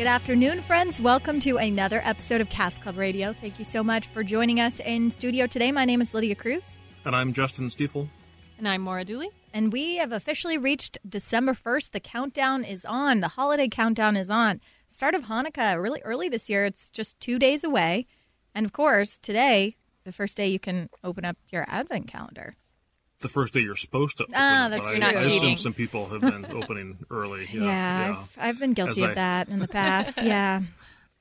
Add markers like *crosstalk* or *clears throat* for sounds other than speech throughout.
Good afternoon, friends. Welcome to another episode of Cask Club Radio. Thank you so much for joining us in studio today. My name is Lydia Cruz. And I'm Justin Stiefel. And I'm Maura Dooley. And we have officially reached December 1st. The countdown is on. The holiday countdown is on. Start of Hanukkah, really early this year. It's just two days away. And of course, today, the first day you can open up your advent calendar the first day you're supposed to. Ah, that's I, true. I, Not assume some people have been *laughs* opening early. Yeah, yeah, yeah. I've, I've, been guilty As of I, that in the *laughs* past. yeah.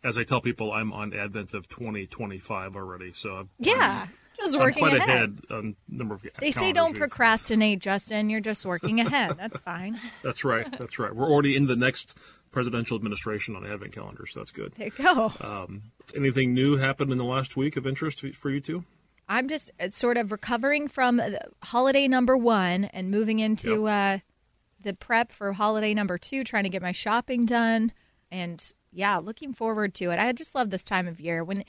As I tell people, I'm on Advent of 2025 already, so I'm, yeah. I'm, just working I'm quite ahead. ahead on number of They say don't procrastinate, Justin. You're just working *laughs* ahead. That's fine. that's right. That's right. We're already in the next presidential administration on advent calendar, so that's good. There you go. Um, anything new happened in the last week of interest for you two? I'm just uh, sort of recovering from holiday number one and moving into yep. uh, the prep for holiday number two, trying to get my shopping done. And yeah, looking forward to it. I just love this time of year when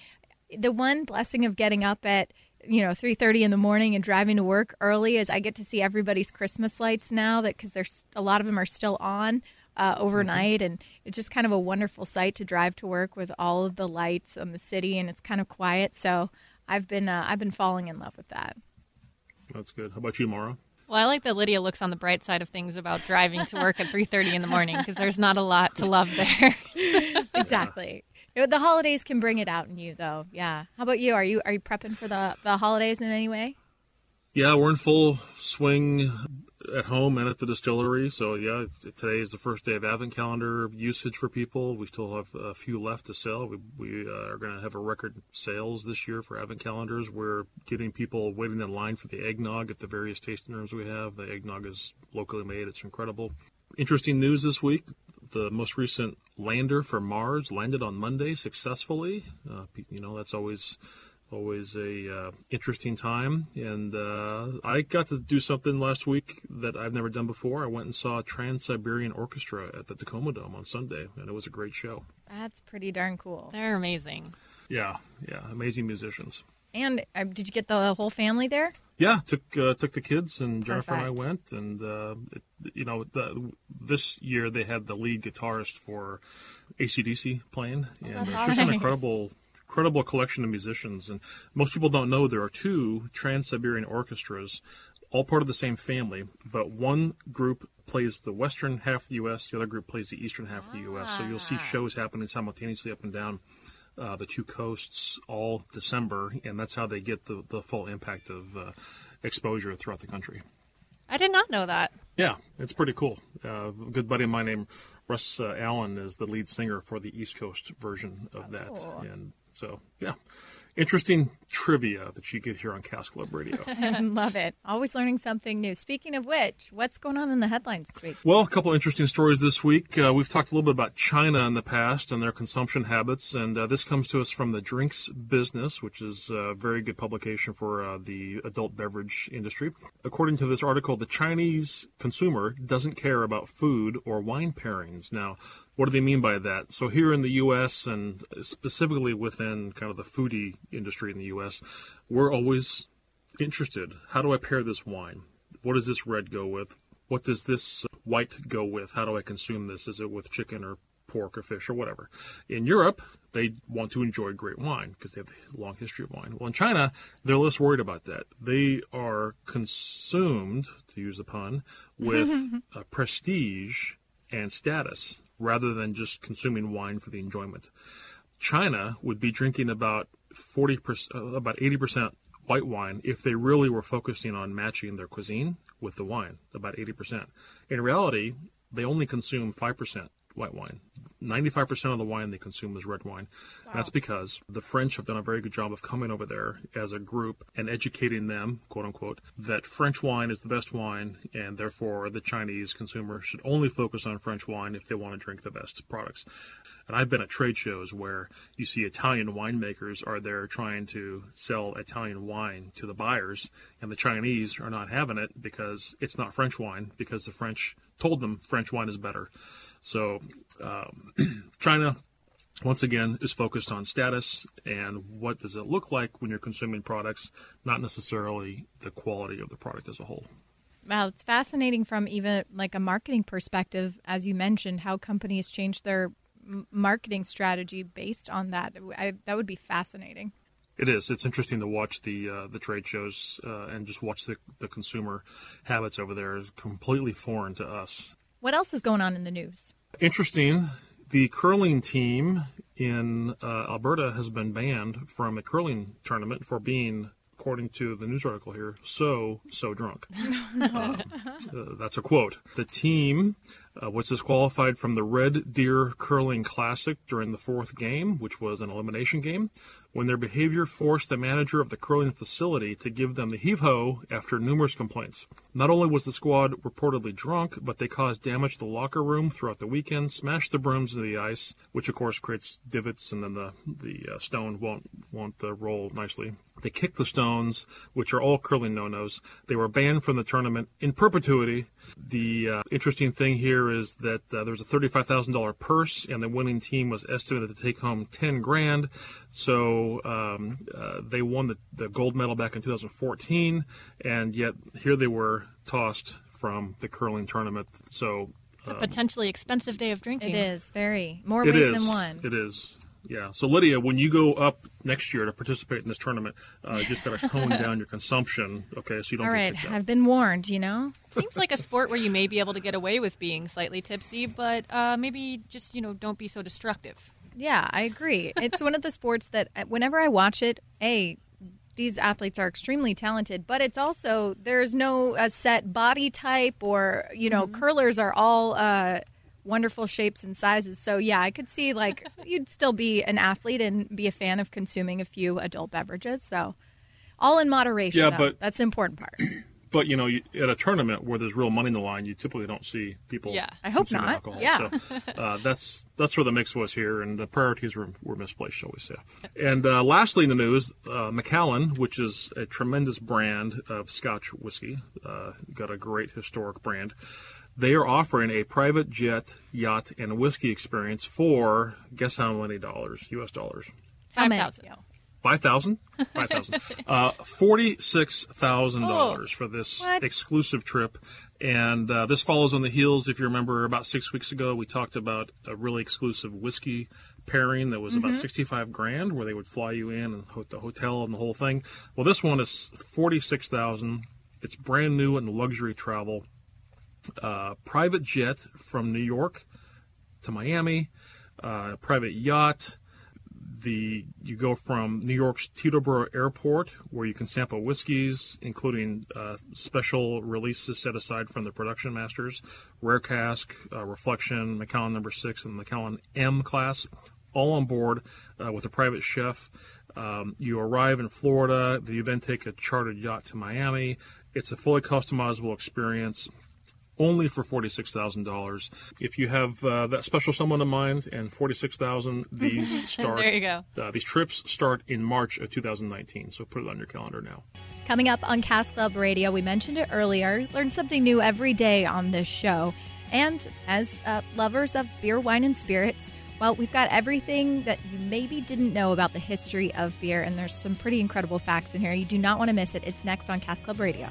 the one blessing of getting up at you know 3:30 in the morning and driving to work early is I get to see everybody's Christmas lights now that because there's a lot of them are still on uh, overnight mm-hmm. and it's just kind of a wonderful sight to drive to work with all of the lights on the city and it's kind of quiet so I've been uh, I've been falling in love with that. That's good. How about you, Maura? Well, I like that Lydia looks on the bright side of things about driving to work at 3:30 in the morning because there's not a lot to love there. *laughs* exactly. The holidays can bring it out in you, though. Yeah. How about you? Are you are you prepping for the the holidays in any way? Yeah, we're in full swing at home and at the distillery. So yeah, today is the first day of Advent calendar usage for people. We still have a few left to sell. We, we uh, are going to have a record sales this year for Advent calendars. We're getting people waiting in line for the eggnog at the various tasting rooms we have. The eggnog is locally made. It's incredible. Interesting news this week. The most recent lander for Mars landed on Monday successfully. Uh, you know, that's always always a uh, interesting time. And uh, i got to do something last week that i've never done before. I went and saw trans-siberian orchestra at the tacoma dome on sunday and it was a great show. That's pretty darn cool. They're amazing. Yeah yeah amazing musicians. And uh, did you get the whole family there? Yeah took uh, took the kids and jennifer Perfect. and i went and uh, it, you know the, this year they had the lead guitarist for acdc playing and oh, it's just an incredible incredible collection of musicians. And most people don't know there are two Trans Siberian orchestras, all part of the same family, but one group plays the western half of the U.S., the other group plays the eastern half of the U.S. So you'll see ah. shows happening simultaneously up and down. Uh, the two coasts all December, and that's how they get the, the full impact of uh, exposure throughout the country. I did not know that. Yeah, it's pretty cool. Uh, a good buddy of mine named Russ uh, Allen is the lead singer for the East Coast version of that, oh. and so, yeah. Interesting trivia that you get here on Cask Club Radio. *laughs* Love it. Always learning something new. Speaking of which, what's going on in the headlines this week? Well, a couple interesting stories this week. Uh, we've talked a little bit about China in the past and their consumption habits, and uh, this comes to us from the Drinks Business, which is a very good publication for uh, the adult beverage industry. According to this article, the Chinese consumer doesn't care about food or wine pairings. Now, what do they mean by that? So here in the U.S. and specifically within kind of the foodie industry in the U.S., we're always interested. How do I pair this wine? What does this red go with? What does this white go with? How do I consume this? Is it with chicken or pork or fish or whatever? In Europe, they want to enjoy great wine because they have a long history of wine. Well, in China, they're less worried about that. They are consumed, to use a pun, with *laughs* prestige and status rather than just consuming wine for the enjoyment. China would be drinking about 40%, uh, about 80% white wine if they really were focusing on matching their cuisine with the wine, about 80%. In reality, they only consume 5% white wine. 95% of the wine they consume is red wine. That's because the French have done a very good job of coming over there as a group and educating them, quote unquote, that French wine is the best wine and therefore the Chinese consumer should only focus on French wine if they want to drink the best products. And I've been at trade shows where you see Italian winemakers are there trying to sell Italian wine to the buyers and the Chinese are not having it because it's not French wine because the French told them French wine is better. So um, *clears throat* China, once again, is focused on status and what does it look like when you're consuming products, not necessarily the quality of the product as a whole. Wow, it's fascinating from even like a marketing perspective, as you mentioned, how companies change their marketing strategy based on that. I, that would be fascinating. It is. It's interesting to watch the uh, the trade shows uh, and just watch the, the consumer habits over there. Is completely foreign to us. What else is going on in the news? Interesting. The curling team in uh, Alberta has been banned from a curling tournament for being, according to the news article here, so, so drunk. *laughs* uh, that's a quote. The team uh, was disqualified from the Red Deer Curling Classic during the fourth game, which was an elimination game, when their behavior forced the manager of the curling facility to give them the heave ho after numerous complaints. Not only was the squad reportedly drunk, but they caused damage to the locker room throughout the weekend, smashed the brooms into the ice, which of course creates divots, and then the the uh, stone won't won't uh, roll nicely. They kicked the stones, which are all curling no-nos. They were banned from the tournament in perpetuity. The uh, interesting thing here is that uh, there was a thirty-five thousand dollar purse, and the winning team was estimated to take home ten grand. So um, uh, they won the, the gold medal back in 2014, and yet here they were tossed from the curling tournament. So It's a potentially expensive day of It drinking. is very more it ways is. than one. It is. Yeah. So Lydia, when you go up next year to participate in this tournament, uh, you just got to tone down your consumption, okay, so you don't All get right, out. I've been warned. You know. Seems like a sport where you may be able to get away with being slightly tipsy, but uh, maybe just you know don't be so destructive. Yeah, I agree. It's one of the sports that uh, whenever I watch it, a these athletes are extremely talented, but it's also there's no uh, set body type or you know curlers are all uh, wonderful shapes and sizes. So yeah, I could see like *laughs* you'd still be an athlete and be a fan of consuming a few adult beverages. So all in moderation. Yeah, though. but- that's the important part. *clears throat* But you know, you, at a tournament where there's real money in the line, you typically don't see people. Yeah. I hope not. Alcohol. Yeah. So, uh, *laughs* that's that's where the mix was here, and the priorities were, were misplaced, shall we say? And uh, lastly, in the news, uh, Macallan, which is a tremendous brand of Scotch whiskey, uh, got a great historic brand. They are offering a private jet, yacht, and whiskey experience for guess how many dollars? U.S. dollars. How many? 5,000. Yeah. Five thousand, five thousand, *laughs* uh, forty-six thousand dollars for this What? exclusive trip, and uh, this follows on the heels. If you remember, about six weeks ago, we talked about a really exclusive whiskey pairing that was about sixty-five grand, where they would fly you in and ho- the hotel and the whole thing. Well, this one is forty-six thousand. It's brand new in luxury travel. Uh, private jet from New York to Miami, uh, private yacht the you go from New York's Teterboro Airport, where you can sample whiskeys, including uh, special releases set aside from the production masters, Rare Cask, uh, Reflection, Macallan Number Six, and Macallan M class, all on board uh, with a private chef. Um, you arrive in Florida. You then take a chartered yacht to Miami. It's a fully customizable experience only for forty-six thousand dollars. If you have uh, that special someone in mind, and forty-six thousand, *laughs* these start. There you go. Uh, these trips start in March of 2019, so put it on your calendar now. Coming up on Cask Club Radio, we mentioned it earlier. Learn something new every day on this show. And as uh, lovers of beer, wine, and spirits, well, we've got everything that you maybe didn't know about the history of beer, and there's some pretty incredible facts in here. You do not want to miss it. It's next on Cask Club Radio.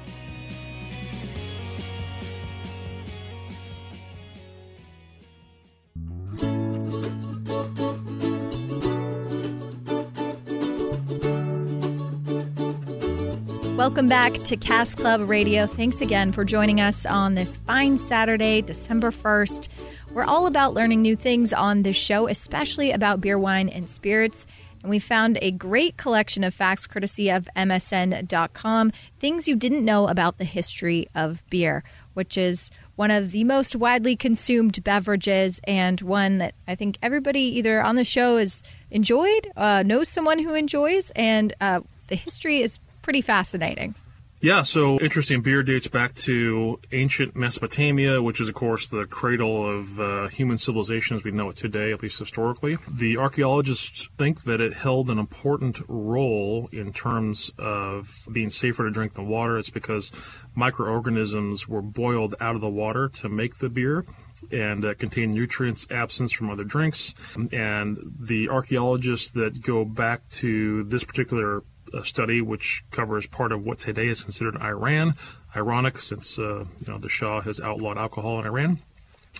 Welcome back to Cask Club Radio. Thanks again for joining us on this fine Saturday, December 1st. We're all about learning new things on this show, especially about beer, wine, and spirits. And we found a great collection of facts courtesy of MSN.com, things you didn't know about the history of beer, which is one of the most widely consumed beverages and one that I think everybody either on the show has enjoyed, uh, knows someone who enjoys, and uh, the history is pretty fascinating. Yeah, so interesting. Beer dates back to ancient Mesopotamia, which is, of course, the cradle of uh, human civilization as we know it today, at least historically. The archaeologists think that it held an important role in terms of being safer to drink than water. It's because microorganisms were boiled out of the water to make the beer and uh, contain nutrients absent from other drinks. And the archaeologists that go back to this particular a study which covers part of what today is considered Iran. Ironic, since uh, you know the Shah has outlawed alcohol in Iran.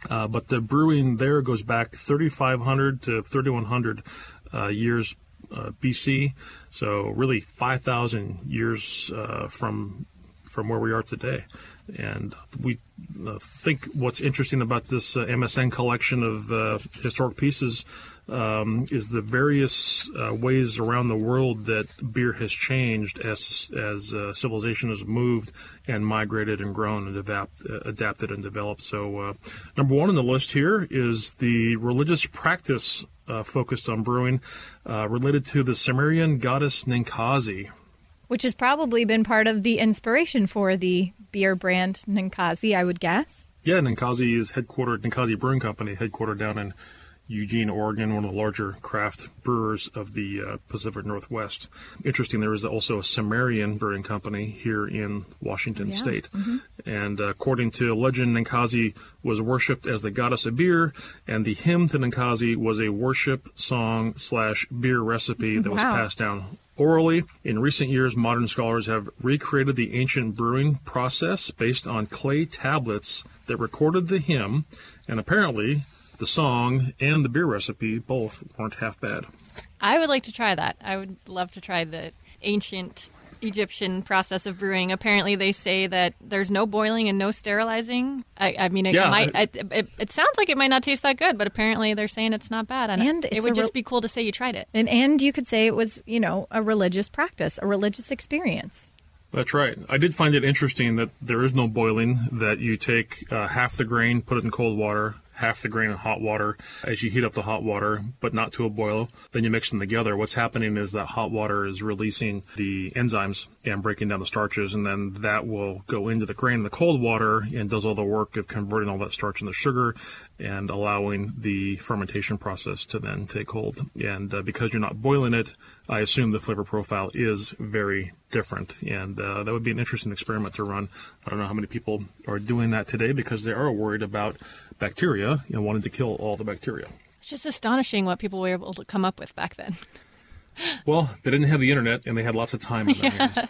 Uh, but the brewing there goes back 3,500 to 3,100 uh, years uh, BC, so really 5,000 years uh, from from where we are today. And we uh, think what's interesting about this MSN collection of historic pieces um, is the various uh, ways around the world that beer has changed as as uh, civilization has moved and migrated and grown and adapt, uh, adapted and developed. So, uh, number one on the list here is the religious practice uh, focused on brewing uh, related to the Sumerian goddess Ninkasi. Which has probably been part of the inspiration for the beer brand Ninkasi, I would guess. Yeah, Ninkasi is headquartered, Ninkasi Brewing Company, headquartered down in Eugene, Oregon, one of the larger craft brewers of the uh, Pacific Northwest. Interesting, there is also a Sumerian brewing company here in Washington yeah. State. Mm-hmm. And uh, according to legend, Ninkasi was worshipped as the goddess of beer, and the hymn to Ninkasi was a worship song slash beer recipe that was passed down orally. In recent years, modern scholars have recreated the ancient brewing process based on clay tablets that recorded the hymn, and apparently the song and the beer recipe both weren't half bad. I would like to try that. I would love to try the ancient Egyptian process of brewing. Apparently, they say that there's no boiling and no sterilizing. I, I mean, it yeah, might. It, it, it, sounds like it might not taste that good, but apparently they're saying it's not bad. And, and it would just be cool to say you tried it. And and you could say it was, you know, a religious practice, a religious experience. That's right. I did find it interesting that there is no boiling. That you take uh, half the grain, put it in cold water, half the grain in hot water as you heat up the hot water, but not to a boil. Then you mix them together. What's happening is that hot water is releasing the enzymes and breaking down the starches, and then that will go into the grain in the cold water and does all the work of converting all that starch into sugar and allowing the fermentation process to then take hold. And uh, because you're not boiling it, I assume the flavor profile is very different. And uh, that would be an interesting experiment to run. I don't know how many people are doing that today because they are worried about bacteria and wanted to kill all the bacteria. It's just astonishing what people were able to come up with back then. Well, they didn't have the internet and they had lots of time on their hands. *laughs*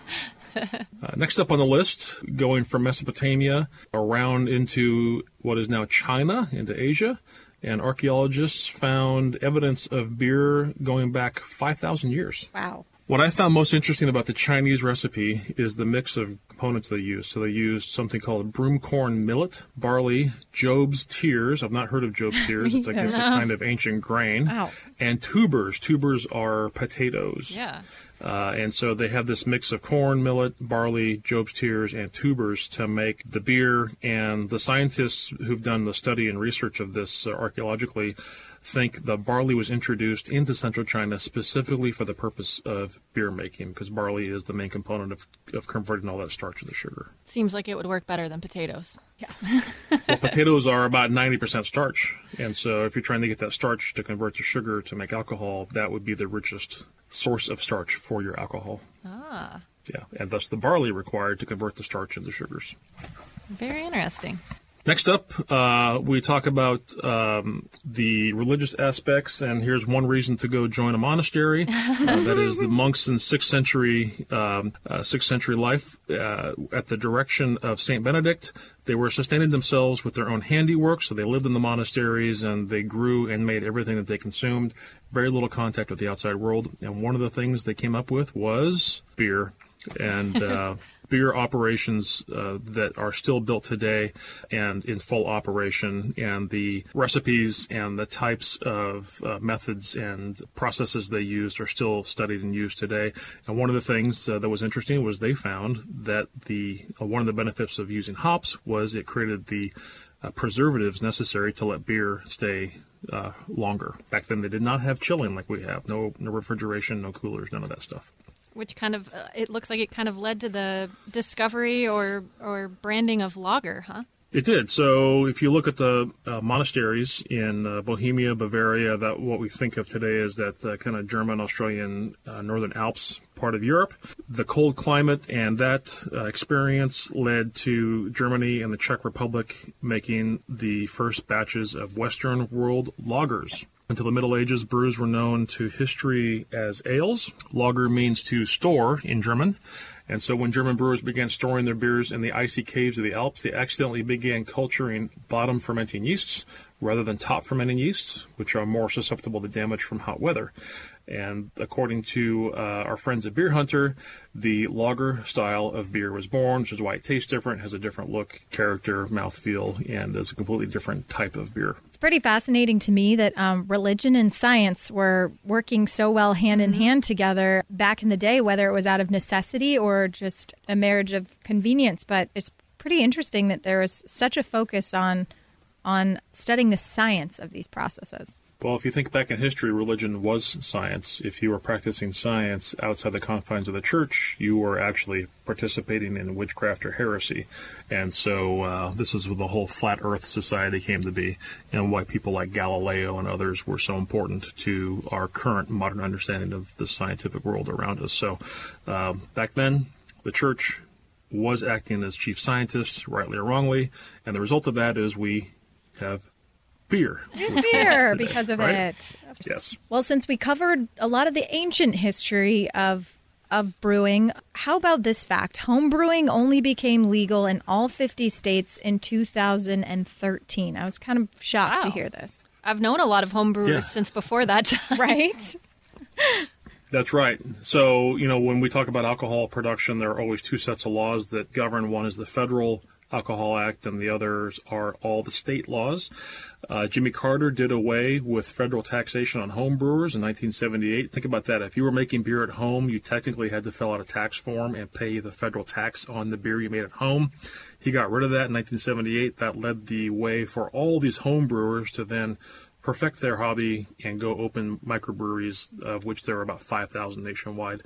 Uh, next up on the list, going from Mesopotamia around into what is now China, into Asia, and archaeologists found evidence of beer going back 5,000 years. Wow. What I found most interesting about the Chinese recipe is the mix of components they used. So they used something called broomcorn millet, barley, Job's tears. I've not heard of Job's tears. It's, I guess, a *laughs* kind of ancient grain. Wow. And tubers. Tubers are potatoes. Yeah. Uh, and so they have this mix of corn, millet, barley, Job's tears, and tubers to make the beer. And the scientists who've done the study and research of this uh, archaeologically think the barley was introduced into central China specifically for the purpose of beer making, because barley is the main component of, of converting all that starch into sugar. Seems like it would work better than potatoes. Yeah. *laughs* well, potatoes are about 90% starch. And so if you're trying to get that starch to convert to sugar to make alcohol, that would be the richest source of starch for your alcohol. Ah. Yeah, and thus the barley required to convert the starch into sugars. Very interesting. Next up, uh, we talk about um, the religious aspects, and here's one reason to go join a monastery. Uh, that is the monks in sixth century, um, uh, sixth century life, uh, at the direction of Saint Benedict. They were sustaining themselves with their own handiwork, so they lived in the monasteries and they grew and made everything that they consumed. Very little contact with the outside world, and one of the things they came up with was beer. And *laughs* beer operations uh, that are still built today and in full operation, and the recipes and the types of uh, methods and processes they used are still studied and used today. And one of the things uh, that was interesting was they found that the uh, one of the benefits of using hops was it created the uh, preservatives necessary to let beer stay uh, longer. Back then, they did not have chilling like we have. No, no refrigeration, no coolers, none of that stuff. Which kind of uh, it looks like it kind of led to the discovery or or branding of lager, huh? It did. So if you look at the uh, monasteries in uh, Bohemia, Bavaria, that what we think of today is that uh, kind of German, Australian, uh, Northern Alps part of Europe. The cold climate and that uh, experience led to Germany and the Czech Republic making the first batches of Western world lagers. Until the Middle Ages, brews were known to history as ales. Lager means to store in German. And so when German brewers began storing their beers in the icy caves of the Alps, they accidentally began culturing bottom fermenting yeasts rather than top fermenting yeasts, which are more susceptible to damage from hot weather. And according to uh, our friends at Beer Hunter, the lager style of beer was born, which is why it tastes different, has a different look, character, mouthfeel, and is a completely different type of beer. It's pretty fascinating to me that um, religion and science were working so well hand in hand together back in the day, whether it was out of necessity or just a marriage of convenience. But it's pretty interesting that there was such a focus on on studying the science of these processes. Well, if you think back in history, religion was science. If you were practicing science outside the confines of the church, you were actually participating in witchcraft or heresy. And so uh, this is where the whole flat earth society came to be and why people like Galileo and others were so important to our current modern understanding of the scientific world around us. So um, back then, the church was acting as chief scientist, rightly or wrongly, and the result of that is we have beer. Beer *laughs* because of right? it. Yes. Well, since we covered a lot of the ancient history of of brewing, how about this fact? Home brewing only became legal in all 50 states in 2013. I was kind of shocked to hear this. I've known a lot of homebrewers Yeah. since before that time. Right? *laughs* That's right. So, you know, when we talk about alcohol production, there are always two sets of laws that govern. One is the Federal Alcohol Act, and the others are all the state laws. Uh, Jimmy Carter did away with federal taxation on home brewers in 1978. Think about that. If you were making beer at home, you technically had to fill out a tax form and pay the federal tax on the beer you made at home. He got rid of that in 1978. That led the way for all these home brewers to then perfect their hobby and go open microbreweries, of which there are about 5,000 nationwide.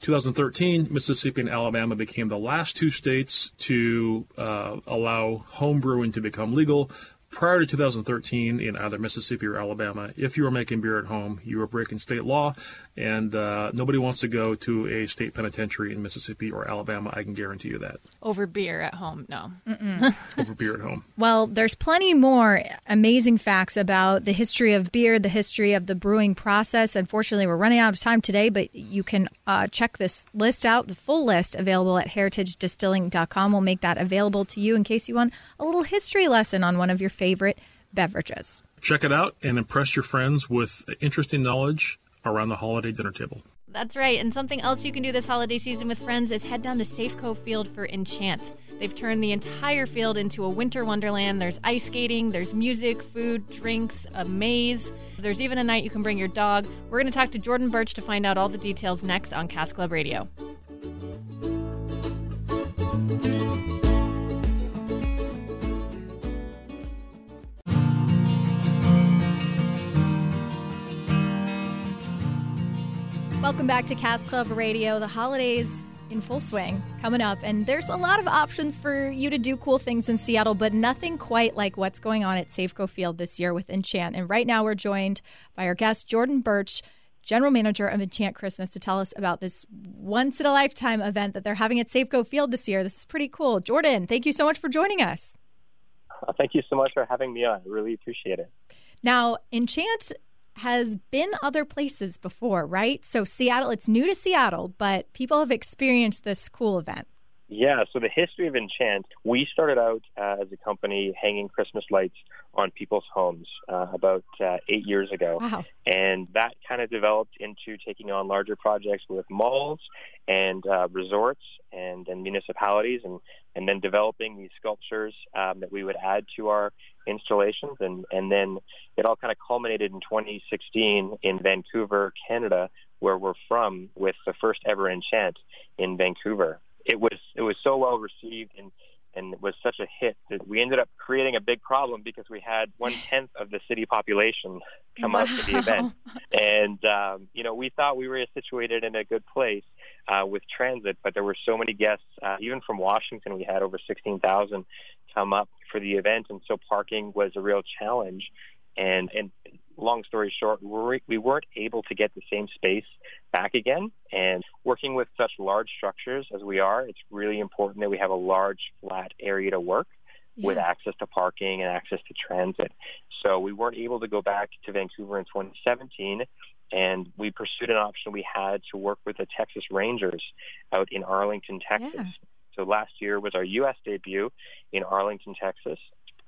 2013, Mississippi and Alabama became the last two states to uh, allow home brewing to become legal. Prior to 2013, in either Mississippi or Alabama, if you were making beer at home, you were breaking state law, and uh, nobody wants to go to a state penitentiary in Mississippi or Alabama. I can guarantee you that Over beer at home, no. *laughs* over beer at home. Well, there's plenty more amazing facts about the history of beer, the history of the brewing process. Unfortunately, we're running out of time today, but you can uh, check this list out, the full list available at heritagedistilling.com. We'll make that available to you in case you want a little history lesson on one of your favorite beverages. Check it out and impress your friends with interesting knowledge around the holiday dinner table. That's right. And something else you can do this holiday season with friends is head down to Safeco Field for Enchant. They've turned the entire field into a winter wonderland. There's ice skating, there's music, food, drinks, a maze. There's even a night you can bring your dog. We're going to talk to Jordan Birch to find out all the details next on Cask Club Radio. Welcome back to Cask Club Radio. The holidays in full swing coming up, and there's a lot of options for you to do cool things in Seattle, but nothing quite like what's going on at Safeco Field this year with Enchant. And right now, we're joined by our guest Jordan Birch, general manager of Enchant Christmas, to tell us about this once in a lifetime event that they're having at Safeco Field this year. This is pretty cool. Jordan, thank you so much for joining us. Thank you so much for having me on. I really appreciate it. Now, Enchant has been other places before, right? So Seattle, it's new to Seattle, but people have experienced this cool event. Yeah, so the history of Enchant, we started out uh, as a company hanging Christmas lights on people's homes uh, about uh, eight years ago. Wow. And that kind of developed into taking on larger projects with malls and uh, resorts and, and municipalities and, and then developing these sculptures um, that we would add to our installations. And, and then it all kind of culminated in 2016 in Vancouver, Canada, where we're from with the first ever Enchant in Vancouver it was it was so well received and and it was such a hit that we ended up creating a big problem because we had one tenth of the city population come wow. out to the event, and um, you know we thought we were situated in a good place uh, with transit, but there were so many guests, uh, even from Washington, we had over sixteen thousand come up for the event, and so parking was a real challenge, and and long story short, we weren't able to get the same space back again. And working with such large structures as we are, it's really important that we have a large flat area to work yeah. with access to parking and access to transit. So we weren't able to go back to Vancouver in 2017 and we pursued an option we had to work with the Texas Rangers out in Arlington, Texas. Yeah. So last year was our U.S. debut in Arlington, Texas,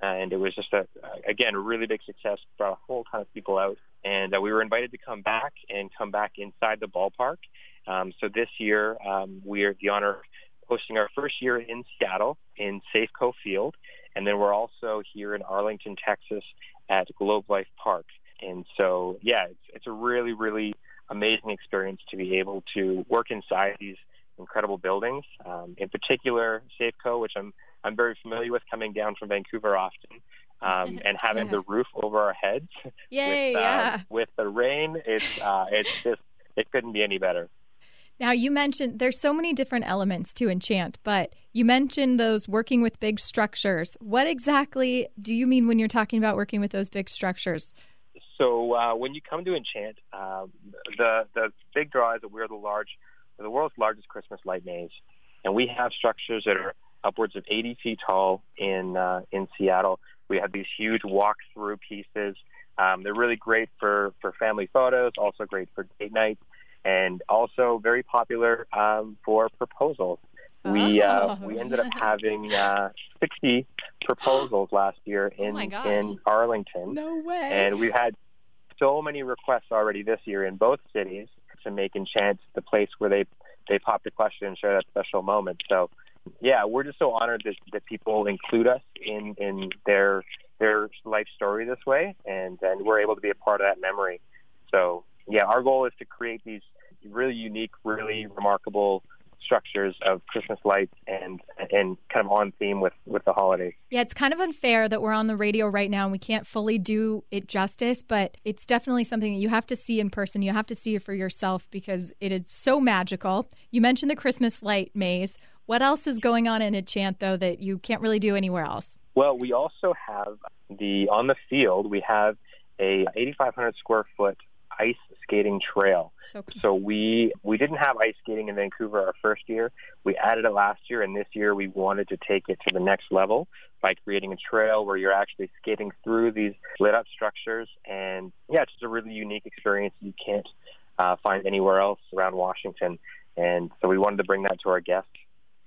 and it was just a again a really big success. Brought a whole ton of people out, and uh, we were invited to come back and come back inside the ballpark. Um, so this year um, we are the honor of hosting our first year in Seattle in Safeco Field, and then we're also here in Arlington, Texas, at Globe Life Park. And so yeah, it's, it's a really really amazing experience to be able to work inside these incredible buildings. Um, in particular, Safeco, which I'm I'm very familiar with coming down from Vancouver often. Um, *laughs* and having yeah. the roof over our heads *laughs* Yay, with, uh, yeah. with the rain, it's uh, it's just it couldn't be any better. Now you mentioned there's so many different elements to enchant, but you mentioned those working with big structures. What exactly do you mean when you're talking about working with those big structures? So uh, when you come to enchant, um, the the big draw is that we're the large, we're the world's largest Christmas light maze, and we have structures that are upwards of 80 feet tall in uh, in Seattle. We have these huge walk-through pieces. Um, they're really great for, for family photos, also great for date nights, and also very popular um, for proposals. We uh, Oh. we ended up having uh, 60 proposals last year Oh in my gosh. in Arlington, No way. and we've had so many requests already this year in both cities to make Enchant the place where they they pop the question and share that special moment. So yeah, we're just so honored that, that people include us in, in their their life story this way, and, and we're able to be a part of that memory. So, yeah, our goal is to create these really unique, really remarkable structures of Christmas lights and and kind of on theme with, with the holidays. Yeah, it's kind of unfair that we're on the radio right now and we can't fully do it justice, but it's definitely something that you have to see in person. You have to see it for yourself because it is so magical. You mentioned the Christmas light maze. What else is going on in Enchant, though, that you can't really do anywhere else? Well, we also have the on the field. We have a 8,500 square foot ice skating trail. So cool. So we we didn't have ice skating in Vancouver our first year. We added it last year, and this year we wanted to take it to the next level by creating a trail where you're actually skating through these lit up structures. And yeah, it's just a really unique experience you can't uh, find anywhere else around Washington. And so we wanted to bring that to our guests.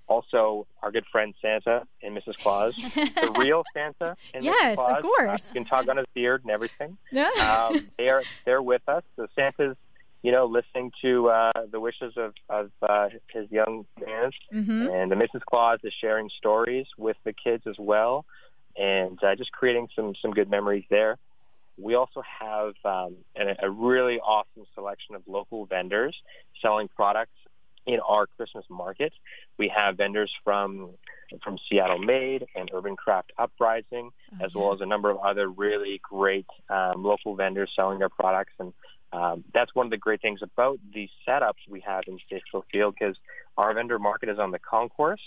Also, our good friend Santa and Mrs. Claus, the *laughs* real Santa and Yes, Mrs. of course. Uh, you can tug on his beard and everything Yeah. um, they are they're with us. So Santa's, you know, listening to uh, the wishes of of uh, his young fans, hmm and the Mrs. Claus is sharing stories with the kids as well, and uh, just creating some some good memories there. We also have um, a, a really awesome selection of local vendors selling products in our Christmas market. We have vendors from from Seattle Made and Urban Craft Uprising, Oh, as well as a number of other really great um, local vendors selling their products. And um, that's one of the great things about the setups we have in Safeco Field because our vendor market is on the concourse.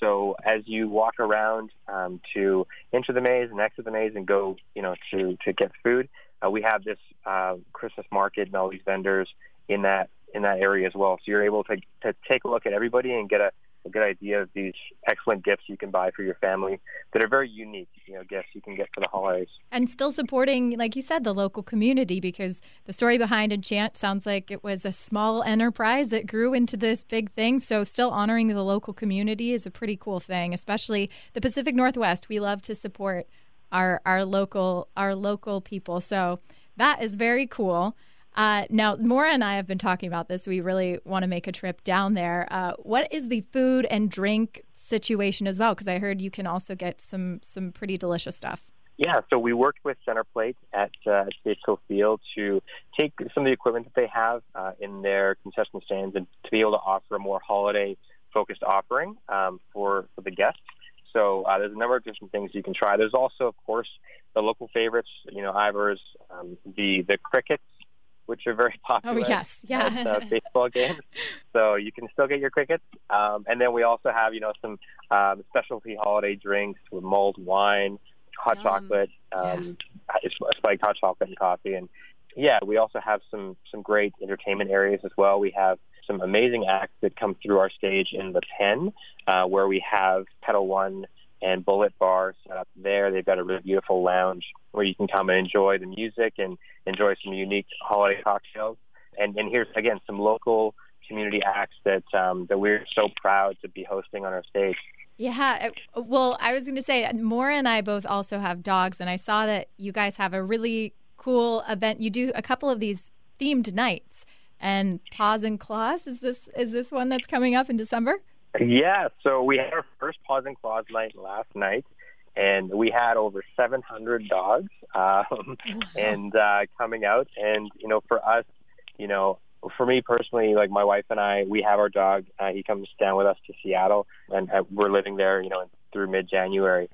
So as you walk around um, to enter the maze and exit the maze and go, you know, to to get food, uh, we have this uh, Christmas market and all these vendors in that in that area as well. So you're able to to take a look at everybody and get a a good idea of these excellent gifts you can buy for your family that are very unique, you know, gifts you can get for the holidays. And still supporting, like you said, the local community because the story behind Enchant sounds like it was a small enterprise that grew into this big thing. So still honoring the local community is a pretty cool thing, especially the Pacific Northwest. We love to support our our local our local people. So that is very cool. Uh, now, Maura and I have been talking about this. We really want to make a trip down there. Uh, what is the food and drink situation as well? Because I heard you can also get some some pretty delicious stuff. Yeah, so we worked with Centerplate at uh, Field to take some of the equipment that they have uh, in their concession stands and to be able to offer a more holiday focused offering um, for, for the guests. So uh, there's a number of different things you can try. There's also, of course, the local favorites. You know, Ivar's, um, the the crickets, which are very *laughs* popular. Oh yes, yeah. At, uh, baseball games. *laughs* So you can still get your crickets. Um, and then we also have, you know, some um, specialty holiday drinks with mulled wine, hot Yum. chocolate, um, yeah. spiked hot chocolate and coffee, and yeah, we also have some some great entertainment areas as well. We have some amazing acts that come through our stage in the Pen, uh, where we have Pedal One and Bullet Bar set up there. They've got a really beautiful lounge where you can come and enjoy the music and enjoy some unique holiday cocktails. And, and here's again some local community acts that um, that we're so proud to be hosting on our stage. Yeah, well, I was going to say, Maura and I both also have dogs, and I saw that you guys have a really cool event. You do a couple of these themed nights and paws and claws. Is this is this one that's coming up in December? Yeah, so we had our first paws and claws night last night, and we had over 700 dogs *laughs* um, and uh, coming out. And you know, for us, you know, for me personally, like my wife and I, we have our dog. Uh, he comes down with us to Seattle, and uh, we're living there, you know, through mid-January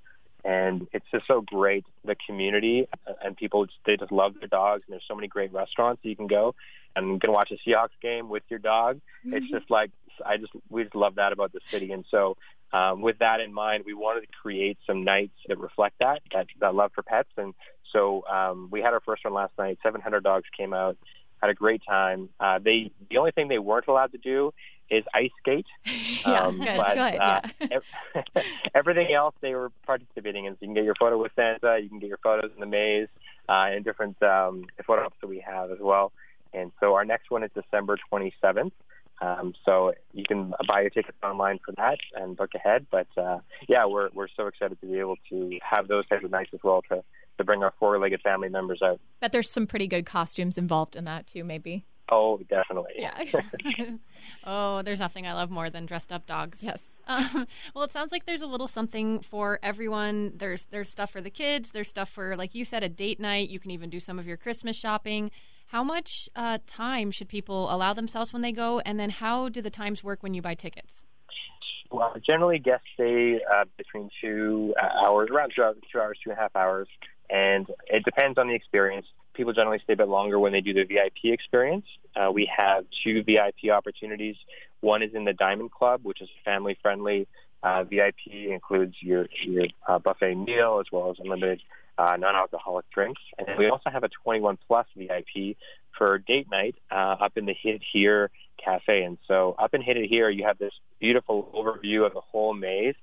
and it's just so great. The community and people they just love their dogs, and there's so many great restaurants you can go and you can watch a Seahawks game with your dog. Mm-hmm. It's just like I just we just love that about the city, and so um, with that in mind, we wanted to create some nights that reflect that that, that love for pets, and so um, we had our first one last night. 700 dogs came out, had a great time. Uh, they the only thing they weren't allowed to do is ice skate. *laughs* yeah, um, good, but, good, uh, yeah. *laughs* everything else they were participating in. So you can get your photo with Santa, you can get your photos in the maze, uh, and different um, photo ops that we have as well. And so our next one is December 27th. Um, so you can buy your tickets online for that and book ahead. But uh, yeah, we're we're so excited to be able to have those types of nights as well to to bring our four-legged family members out. Bet there's some pretty good costumes involved in that too, maybe. Oh, definitely. Yeah. *laughs* *laughs* oh, there's nothing I love more than dressed up dogs. Yes. *laughs* Um, well, it sounds like there's a little something for everyone. There's there's stuff for the kids. There's stuff for, like you said, a date night. You can even do some of your Christmas shopping. How much uh, time should people allow themselves when they go? And then how do the times work when you buy tickets? Well, generally guests stay uh, between two hours, around two hours, two hours, two and a half hours, and it depends on the experience. People generally stay a bit longer when they do the VIP experience. Uh, we have two VIP opportunities. One is in the Diamond Club, which is family-friendly. Uh, VIP includes your your uh, buffet meal as well as unlimited uh, non-alcoholic drinks. And we also have a 21 plus VIP for date night uh, up in the Hit Here Cafe. And so up in Hit It Here, you have this beautiful overview of the whole maze.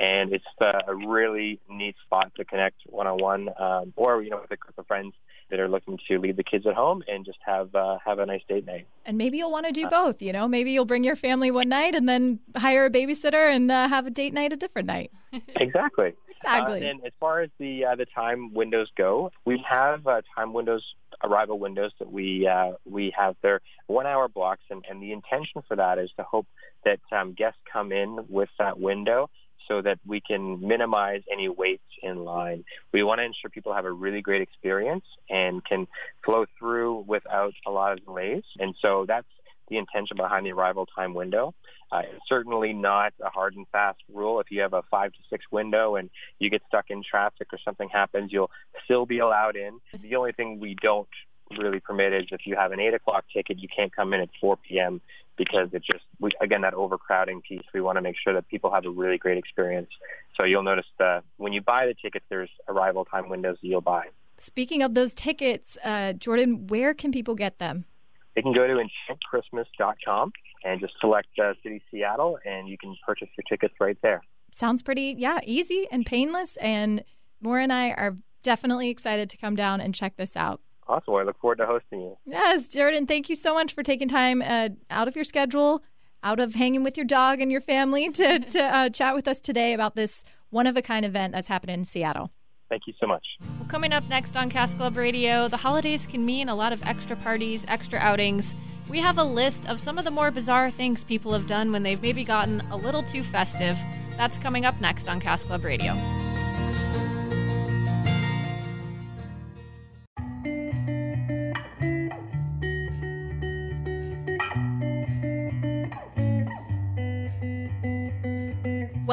And it's uh, a really neat spot to connect one-on-one um, or, you know, with a group of friends that are looking to leave the kids at home and just have uh, have a nice date night. And maybe you'll want to do both. You know, maybe you'll bring your family one night and then hire a babysitter and uh, have a date night a different night. exactly. Exactly. Uh, and as far as the uh, the time windows go, we have uh, time windows, arrival windows that we uh, we have their one hour blocks, and, and the intention for that is to hope that um, guests come in with that window so that we can minimize any waits in line. We want to ensure people have a really great experience and can flow through without a lot of delays. And so that's the intention behind the arrival time window. Uh, it's certainly not a hard and fast rule. If you have a five to six window and you get stuck in traffic or something happens, you'll still be allowed in. The only thing we don't really permit is if you have an eight o'clock ticket, you can't come in at 4 p.m. because it just, we, again, that overcrowding piece, we want to make sure that people have a really great experience. So you'll notice that when you buy the tickets, there's arrival time windows that you'll buy. Speaking of those tickets, uh, Jordan, where can people get them? They can go to enchantchristmas.com and just select uh, City Seattle, and you can purchase your tickets right there. Sounds pretty, yeah, easy and painless. And Maura and I are definitely excited to come down and check this out. Awesome. I look forward to hosting you. Yes, Jordan, thank you so much for taking time uh, out of your schedule, out of hanging with your dog and your family to, *laughs* to uh, chat with us today about this one of a kind event that's happening in Seattle. Thank you so much. Well, coming up next on Cask Club Radio, the holidays can mean a lot of extra parties, extra outings. We have a list of some of the more bizarre things people have done when they've maybe gotten a little too festive. That's coming up next on Cask Club Radio.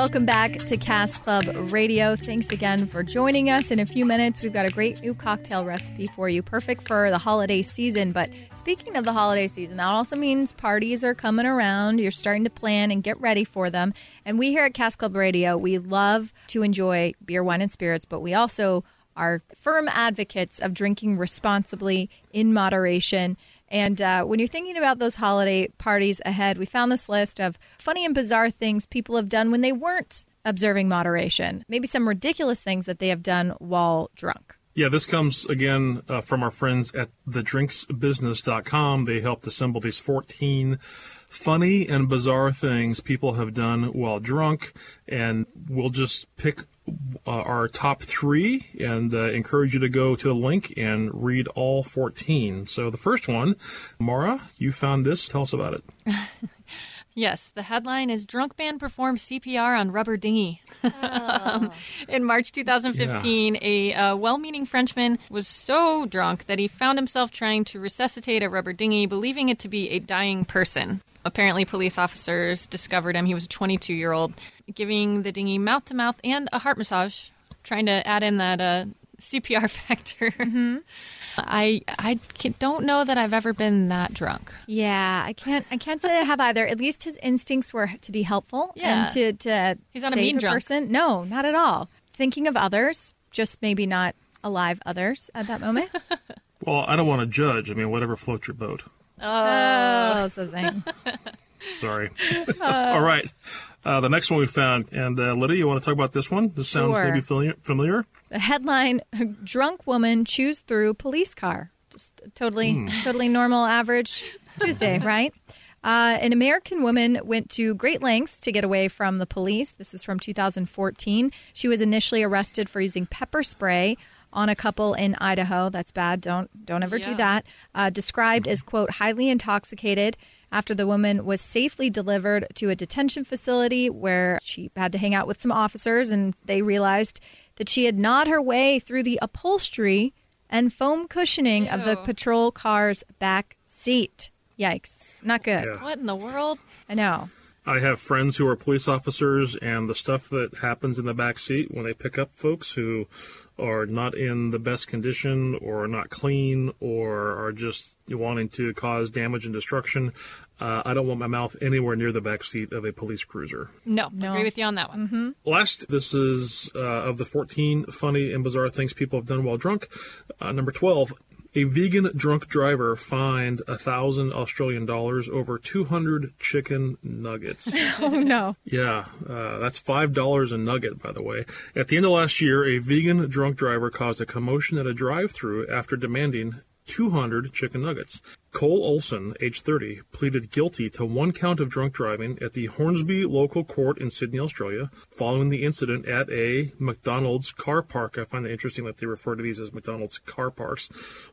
Welcome back to Cask Club Radio. Thanks again for joining us. In a few minutes, we've got a great new cocktail recipe for you, perfect for the holiday season. But speaking of the holiday season, that also means parties are coming around. You're starting to plan and get ready for them. And we here at Cask Club Radio, we love to enjoy beer, wine, and spirits, but we also are firm advocates of drinking responsibly in moderation. And uh, when you're thinking about those holiday parties ahead, we found this list of funny and bizarre things people have done when they weren't observing moderation. Maybe some ridiculous things that they have done while drunk. Yeah, this comes again uh, from our friends at thedrinksbusiness.com. They helped assemble these 14 funny and bizarre things people have done while drunk, and we'll just pick our top three and uh, encourage you to go to the link and read all 14. So the first one, Maura, you found this. Tell us about it. *laughs* Yes, the headline is Drunk Man Performs CPR on Rubber Dinghy. *laughs* um, in March 2015, a uh, well meaning Frenchman was so drunk that he found himself trying to resuscitate a rubber dinghy, believing it to be a dying person. Apparently, police officers discovered him. He was a 22 year old, giving the dinghy mouth to mouth and a heart massage, trying to add in that uh, CPR *laughs* factor. I I don't know that I've ever been that drunk. Yeah, I can't. I can't say I have either. At least his instincts were to be helpful Yeah. and to to He's not a save mean drunk. person. No, not at all. Thinking of others, just maybe not alive others at that moment. *laughs* Well, I don't want to judge. I mean, whatever floats your boat. oh, so *laughs* zing. Sorry. *laughs* All right. Uh, the next one we found, and uh, Lydia, you want to talk about this one? This sounds Sure. maybe familiar. familiar? The headline: *laughs* Drunk woman chews through police car. Just totally, totally normal, average Tuesday, *laughs* right? Uh, an American woman went to great lengths to get away from the police. This is from 2014. She was initially arrested for using pepper spray on a couple in Idaho. That's bad. Don't don't ever do that. Uh, described as quote highly intoxicated after the woman was safely delivered to a detention facility where she had to hang out with some officers and they realized that she had gnawed her way through the upholstery and foam cushioning of the patrol car's back seat. Yikes. Not good. Yeah. What in the world? I know. I have friends who are police officers, and the stuff that happens in the back seat when they pick up folks who are not in the best condition or not clean or are just wanting to cause damage and destruction. Uh, I don't want my mouth anywhere near the back seat of a police cruiser. No, No. agree with you on that one. Last, this is uh, of the 14 funny and bizarre things people have done while drunk. Uh, number 12. A vegan drunk driver fined a thousand Australian dollars over 200 chicken nuggets. *laughs* Oh no. Yeah, uh, that's five dollars a nugget, by the way. At the end of last year, a vegan drunk driver caused a commotion at a drive-through after demanding 200 chicken nuggets. Cole Olson, age 30, pleaded guilty to one count of drunk driving at the Hornsby local court in Sydney, Australia, following the incident at a McDonald's car park. I find it interesting that they refer to these as McDonald's car parks.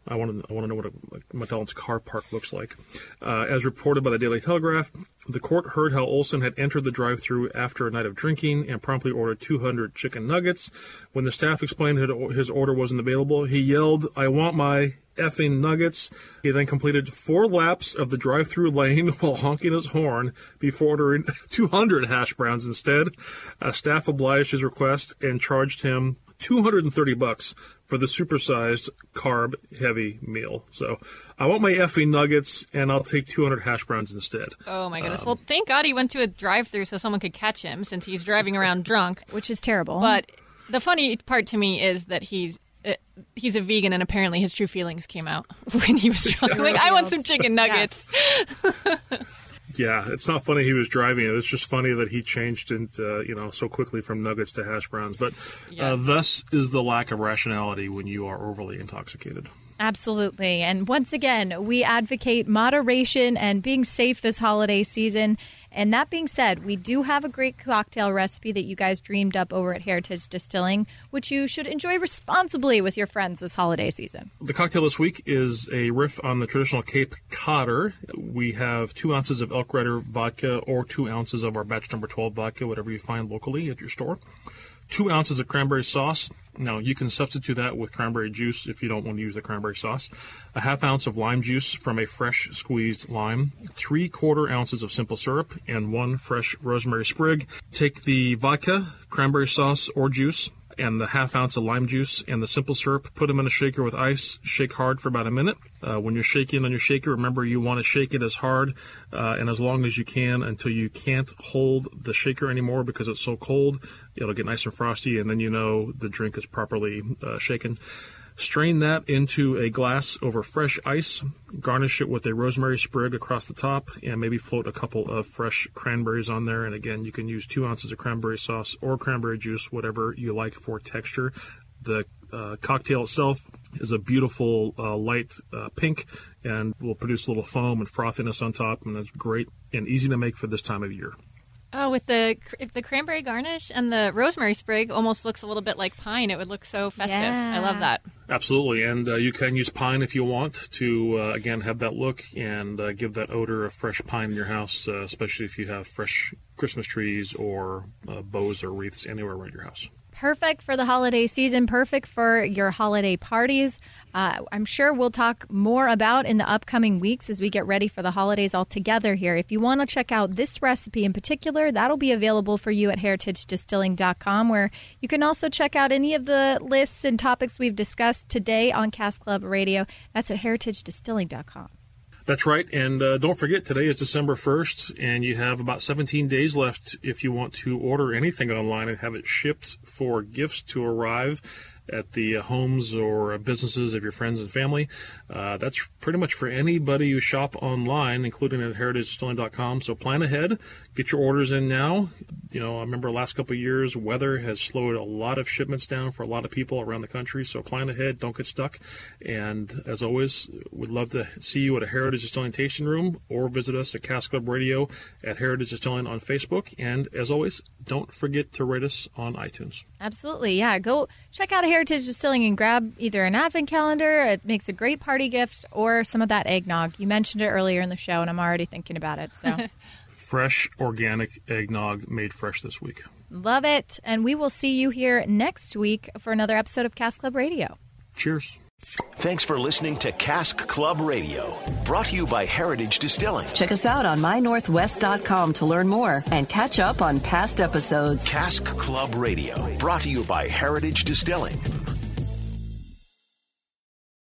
I want to, I want to know what a McDonald's car park looks like. Uh, as reported by the Daily Telegraph, the court heard how Olson had entered the drive-through after a night of drinking and promptly ordered 200 chicken nuggets. When the staff explained that his order wasn't available, he yelled, "I want my effing nuggets. He then completed four laps of the drive through lane *laughs* while honking his horn before ordering *laughs* 200 hash browns instead. Uh, staff obliged his request and charged him 230 bucks for the supersized carb heavy meal. So I want my effing nuggets and I'll take 200 hash browns instead. Oh my goodness. well, thank God he went to a drive-through so someone could catch him since he's driving around drunk. Which is terrible. But the funny part to me is that he's uh, he's a vegan and apparently his true feelings came out *laughs* when he was drunk. like I want some chicken nuggets. *laughs* Yeah, it's not funny he was driving it. It's just funny that he changed into, you know, so quickly from nuggets to hash browns. But Yeah. uh, thus is the lack of rationality when you are overly intoxicated. Absolutely. And once again, we advocate moderation and being safe this holiday season. And that being said, we do have a great cocktail recipe that you guys dreamed up over at Heritage Distilling, which you should enjoy responsibly with your friends this holiday season. The cocktail this week is a riff on the traditional Cape Codder. We have two ounces of Elk Rider vodka or two ounces of our batch number 12 vodka, whatever you find locally at your store. Two ounces of cranberry sauce. Now, you can substitute that with cranberry juice if you don't want to use the cranberry sauce. A half ounce of lime juice from a fresh squeezed lime. Three quarter ounces of simple syrup and one fresh rosemary sprig. Take the vodka, cranberry sauce, or juice and the half ounce of lime juice and the simple syrup. Put them in a shaker with ice. Shake hard for about a minute. Uh, when you're shaking on your shaker, remember you want to shake it as hard uh, and as long as you can until you can't hold the shaker anymore because it's so cold. It'll get nice and frosty, and then you know the drink is properly uh, shaken. Strain that into a glass over fresh ice. Garnish it with a rosemary sprig across the top, and maybe float a couple of fresh cranberries on there. And again, you can use two ounces of cranberry sauce or cranberry juice, whatever you like for texture. The uh, cocktail itself is a beautiful uh, light uh, pink and will produce a little foam and frothiness on top, and it's great and easy to make for this time of year. Oh, with the if the cranberry garnish and the rosemary sprig almost looks a little bit like pine. It would look so festive. I love that. Absolutely, and uh, you can use pine if you want to uh, again have that look and uh, give that odor of fresh pine in your house, uh, especially if you have fresh Christmas trees or uh, bows or wreaths anywhere around your house. Perfect for the holiday season, perfect for your holiday parties. Uh, I'm sure we'll talk more about in the upcoming weeks as we get ready for the holidays all together here. If you want to check out this recipe in particular, that'll be available for you at heritagedistilling.com, where you can also check out any of the lists and topics we've discussed today on Cask Club Radio. That's at heritagedistilling.com. That's right, and uh, don't forget today is December first, and you have about 17 days left if you want to order anything online and have it shipped for gifts to arrive at the homes or businesses of your friends and family. Uh, that's pretty much for anybody who shop online, including at heritagedistilling.com. So plan ahead, get your orders in now. You know, I remember last couple of years, weather has slowed a lot of shipments down for a lot of people around the country. So plan ahead, don't get stuck. And as always, we'd love to see you at a Heritage Distilling tasting room or visit us at Cask Club Radio at Heritage Distilling on Facebook. And as always, don't forget to rate us on iTunes. Absolutely. Yeah. Go check out Heritage Distilling and grab either an advent calendar. It makes a great party gift or some of that eggnog. You mentioned it earlier in the show, and I'm already thinking about it. So *laughs* Fresh, organic eggnog made fresh this week. love it. And we will see you here next week for another episode of Cask Club Radio. Cheers. Thanks for listening to Cask Club Radio, brought to you by Heritage Distilling. Check us out on mynorthwest.com to learn more and catch up on past episodes. Cask Club Radio, brought to you by Heritage Distilling.